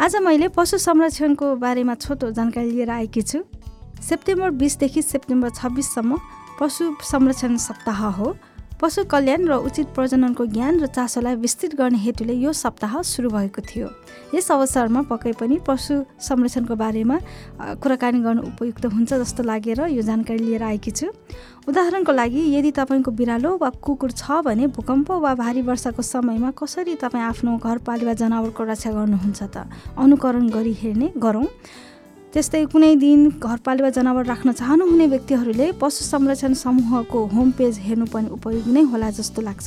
आज मैले पशु संरक्षणको बारेमा छोटो जानकारी लिएर आएकी छु। सेप्टेम्बर बिसदेखि सेप्टेम्बर छब्बिससम्म पशु संरक्षण सप्ताह हो। पशु कल्याण र उचित प्रजननको ज्ञान र चासोलाई विस्तृत गर्ने हेतुले यो सप्ताह सुरु भएको थियो। यस अवसरमा पक्कै पनि पशु संरक्षणको बारेमा कुराकानी गर्नु उपयुक्त हुन्छ जस्तो लागेर यो जानकारी लिएर आएकी छु। उदाहरणको लागि यदि तपाईँको बिरालो वा कुकुर छ भने भूकम्प वा भारी वर्षाको समयमा कसरी तपाईँ आफ्नो घरपालुवा जनावरको रक्षा गर्नुहुन्छ त? अनुकरण गरी हेर्ने गरौँ। त्यस्तै कुनै दिन घरपालुवा जनावर राख्न चाहनुहुने व्यक्तिहरूले पशु संरक्षण समूहको होम पेज हेर्नु पनि उपयोगी नै होला जस्तो लाग्छ।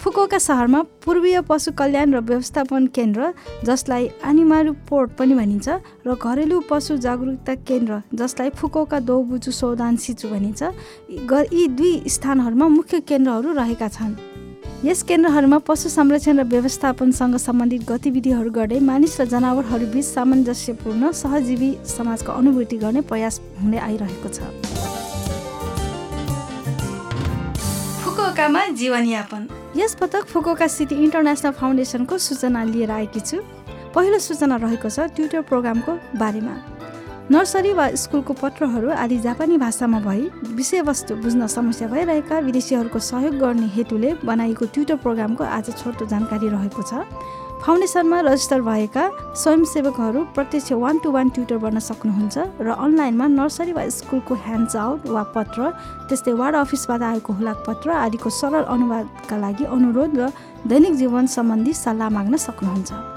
फुकुका सहरमा पूर्वीय पशु कल्याण र व्यवस्थापन केन्द्र जसलाई आनिमारु पोर्ट पनि भनिन्छ र घरेलु पशु जागरुकता केन्द्र जसलाई फुकोका दौबुजु सौदान सिचु भनिन्छ। यी दुई स्थानहरूमा मुख्य केन्द्रहरू रहेका छन्। यस केन्द्रहरूमा पशु संरक्षण र व्यवस्थापनसँग सम्बन्धित गतिविधिहरू गर्दै मानिस र जनावरहरूबीच सामञ्जस्यपूर्ण सहजीवी समाजको अनुभूति गर्ने प्रयास हुँदै आइरहेको छ। फुकुकामा जीवनयापन। यस पटक फुकुका सिटी इन्टरनेसनल फाउन्डेसनको सूचना लिएर आएकी छु। पहिलो सूचना रहेको छ ट्विटर प्रोग्रामको बारेमा। नर्सरी वा स्कुलको पत्रहरू आदि जापानी भाषामा भई विषयवस्तु बुझ्न समस्या भइरहेका विदेशीहरूको सहयोग गर्ने हेतुले बनाइएको ट्विटर प्रोग्रामको आज छोटो जानकारी रहेको छ। फाउन्डेसनमा रजिस्टर भएका स्वयंसेवकहरू प्रत्यक्ष वान टु वान ट्विटर गर्न सक्नुहुन्छ र अनलाइनमा नर्सरी वा स्कुलको ह्यान्ड्स आउट वा पत्र त्यस्तै वार्ड अफिसबाट आएको हुलाक पत्र आदिको सरल अनुवादका लागि अनुरोध र दैनिक जीवन सम्बन्धी सल्लाह माग्न सक्नुहुन्छ।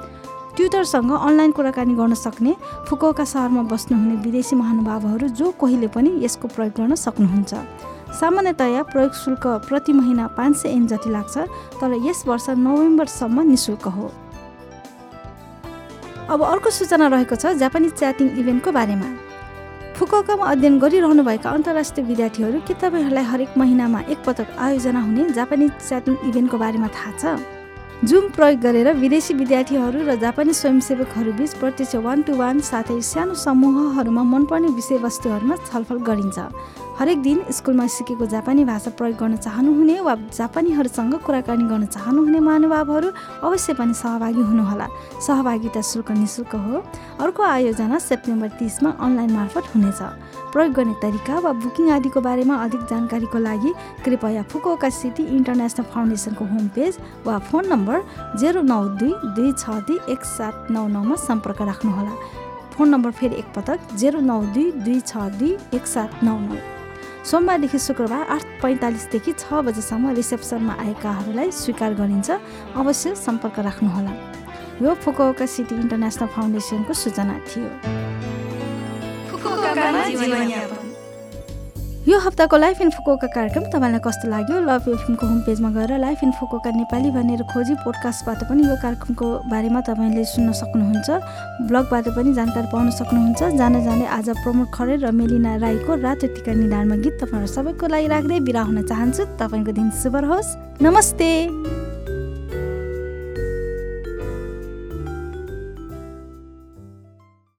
ट्विटरसँग अनलाइन कुराकानी गर्न सक्ने फुकौका सहरमा बस्नुहुने विदेशी महानुभावहरू जो कोहीले पनि यसको प्रयोग गर्न सक्नुहुन्छ। सामान्यतया प्रयोग शुल्क प्रति महिना पाँच सय एन जति लाग्छ तर यस वर्ष नोभेम्बरसम्म नि शुल्क हो। अब अर्को सूचना रहेको छ जापानिज च्याटिङ इभेन्टको बारेमा। फुकुकामा अध्ययन गरिरहनुभएका अन्तर्राष्ट्रिय विद्यार्थीहरू के तपाईँहरूलाई हरेक महिनामा एकपटक आयोजना हुने जापानिज च्याटिङ इभेन्टको बारेमा थाहा छ? जुम प्रयोग गरेर विदेशी विद्यार्थीहरू र जापानी स्वयंसेवकहरूबीच प्रत्यक्ष वान टु वान साथै सानो समूहहरूमा मनपर्ने विषयवस्तुहरूमा छलफल गरिन्छ। हरेक दिन स्कुलमा सिकेको जापानी भाषा प्रयोग गर्न चाहनुहुने वा जापानीहरूसँग कुराकानी गर्न चाहनुहुने महानुभावहरू अवश्य पनि सहभागी हुनुहोला। सहभागिता शुल्क निशुल्क हो। अर्को आयोजना सेप्टेम्बर तिसमा अनलाइन मार्फत हुनेछ। प्रयोग गर्ने तरिका वा बुकिङ आदिको बारेमा अधिक जानकारीको लागि कृपया फुकोका सिटी इन्टरनेसनल फाउन्डेसनको होम पेज वा फोन नम्बर जेरो नौ दुई दुई छ दुई एक सात नौ नौमा सम्पर्क राख्नुहोला। फोन नम्बर फेरि एकपटक जेरो नौ दुई दुई छ दुई एक सात नौ नौ। सोमबारदेखि शुक्रबार आठ पैँतालिसदेखि छ बजेसम्म रिसेप्सनमा आएकाहरूलाई स्वीकार गरिन्छ। अवश्य सम्पर्क राख्नुहोला। यो फुकुका सिटी इन्टरनेसनल फाउन्डेसनको सूचना थियो। यो हप्ताको लाइफ इन फुकोका कार्यक्रम तपाईँलाई कस्तो लाग्यो? लभ एफएमको होम पेजमा गएर लाइफ इन फुकोका नेपाली भनेर खोजी पोडकास्टबाट पनि यो कार्यक्रमको बारेमा तपाईँले सुन्न सक्नुहुन्छ। ब्लगबाट पनि जानकारी पाउन सक्नुहुन्छ। जाने जाने आज प्रमोद खरेल र मेलिना राईको रातो टिका निधारमा गीत तपाईँहरू सबैको लागि राख्दै बिरा हुन चाहन्छु। तपाईँको दिन शुभ होस् नमस्ते!